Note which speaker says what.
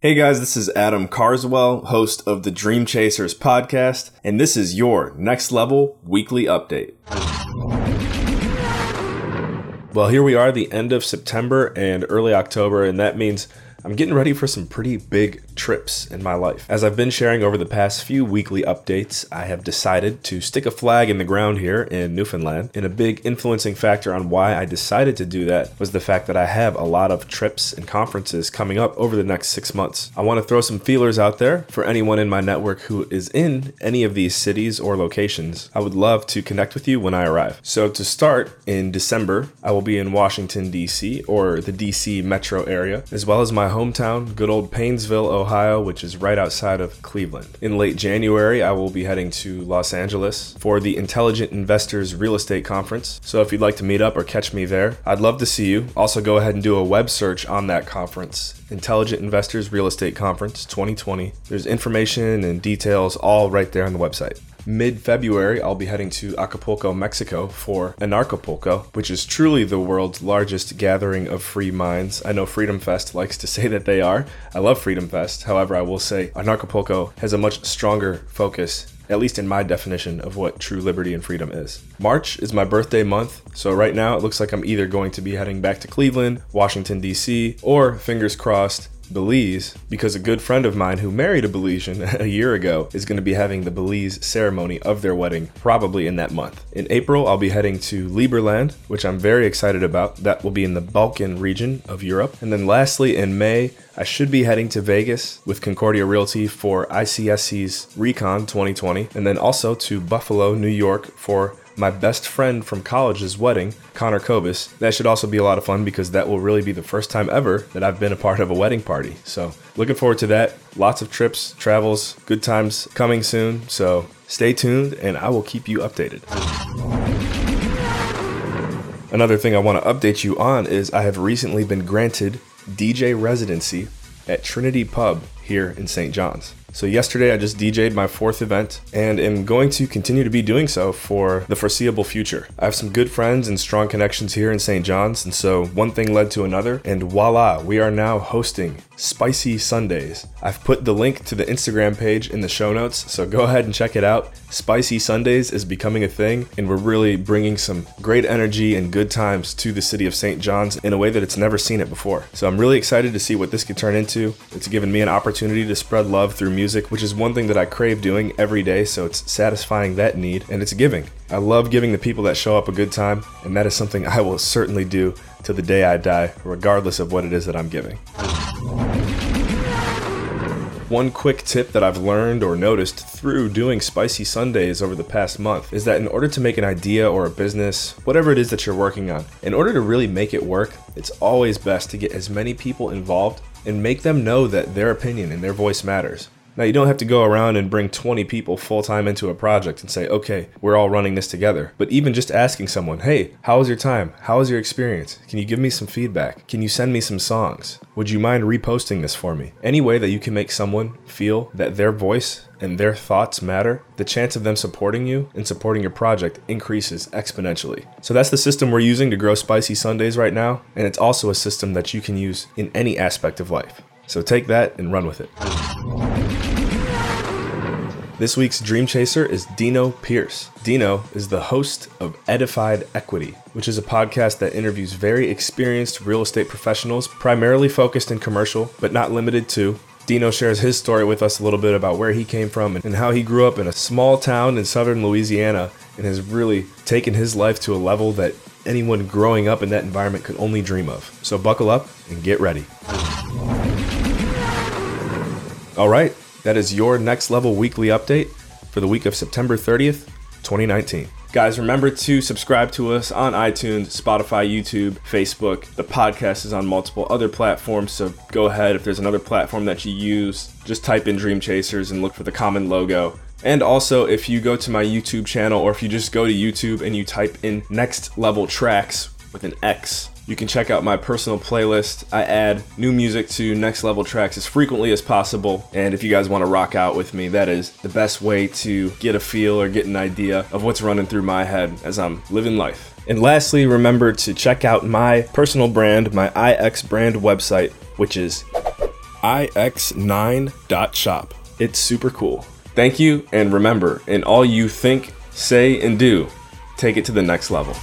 Speaker 1: Hey guys, this is Adam Carswell, host of the Dream Chasers podcast, and this is your next level weekly update. Well, here we are, the end of September and early October, and that means I'm getting ready for some pretty big trips in my life. As I've been sharing over the past few weekly updates, I have decided to stick a flag in the ground here in Newfoundland. And a big influencing factor on why I decided to do that was the fact that I have a lot of trips and conferences coming up over the next six months. I want to throw some feelers out there for anyone in my network who is in any of these cities or locations. I would love to connect with you when I arrive. So, to start in December, I will be in Washington, D.C., or the D.C. metro area, as well as my hometown, good old Painesville, Ohio, which is right outside of Cleveland. In late January, I will be heading to Los Angeles for the Intelligent Investors Real Estate Conference. So if you'd like to meet up or catch me there, I'd love to see you. Also, go ahead and do a web search on that conference Intelligent Investors Real Estate Conference 2020. There's information and details all right there on the website mid February, I'll be heading to Acapulco, Mexico for Anarchapulco, which is truly the world's largest gathering of free minds. I know Freedom Fest likes to say that they are. I love Freedom Fest. However, I will say Anarchapulco has a much stronger focus at least in my definition of what true liberty and freedom is. March is my birthday month, so right now it looks like I'm either going to be heading back to Cleveland, Washington, D.C., or fingers crossed, Belize because a good friend of mine who married a Belizean a year ago is going to be having the Belize ceremony of their wedding probably in that month. In April, I'll be heading to Liberland, which I'm very excited about. That will be in the Balkan region of Europe. And then lastly, in May, I should be heading to Vegas with Concordia Realty for ICSC's Recon 2020, and then also to Buffalo, New York for my best friend from college's wedding, Connor Kobus. That should also be a lot of fun because that will really be the first time ever that I've been a part of a wedding party. So, looking forward to that. Lots of trips, travels, good times coming soon. So, stay tuned and I will keep you updated. Another thing I want to update you on is I have recently been granted DJ residency at Trinity Pub here in St. John's. So, yesterday I just DJ'd my fourth event and am going to continue to be doing so for the foreseeable future. I have some good friends and strong connections here in St. John's, and so one thing led to another, and voila, we are now hosting Spicy Sundays. I've put the link to the Instagram page in the show notes, so go ahead and check it out. Spicy Sundays is becoming a thing, and we're really bringing some great energy and good times to the city of St. John's in a way that it's never seen it before. So, I'm really excited to see what this could turn into. It's given me an opportunity to spread love through music, which is one thing that I crave doing every day, so it's satisfying that need and it's giving. I love giving the people that show up a good time, and that is something I will certainly do to the day I die, regardless of what it is that I'm giving. One quick tip that I've learned or noticed through doing spicy Sundays over the past month is that in order to make an idea or a business, whatever it is that you're working on, in order to really make it work, it's always best to get as many people involved and make them know that their opinion and their voice matters. Now, you don't have to go around and bring 20 people full time into a project and say, okay, we're all running this together. But even just asking someone, hey, how was your time? How was your experience? Can you give me some feedback? Can you send me some songs? Would you mind reposting this for me? Any way that you can make someone feel that their voice and their thoughts matter, the chance of them supporting you and supporting your project increases exponentially. So that's the system we're using to grow Spicy Sundays right now, and it's also a system that you can use in any aspect of life. So take that and run with it. This week's Dream Chaser is Dino Pierce. Dino is the host of Edified Equity, which is a podcast that interviews very experienced real estate professionals, primarily focused in commercial, but not limited to. Dino shares his story with us a little bit about where he came from and how he grew up in a small town in southern Louisiana and has really taken his life to a level that anyone growing up in that environment could only dream of. So buckle up and get ready. All right, that is your next level weekly update for the week of September 30th, 2019. Guys, remember to subscribe to us on iTunes, Spotify, YouTube, Facebook. The podcast is on multiple other platforms, so go ahead. If there's another platform that you use, just type in Dream Chasers and look for the common logo. And also, if you go to my YouTube channel or if you just go to YouTube and you type in Next Level Trax with an X, you can check out my personal playlist. I add new music to Next Level Trax as frequently as possible. And if you guys want to rock out with me, that is the best way to get a feel or get an idea of what's running through my head as I'm living life. And lastly, remember to check out my personal brand, my IX brand website, which is
Speaker 2: ix9.shop.
Speaker 1: It's super cool. Thank you, and remember, in all you think, say, and do, take it to the next level.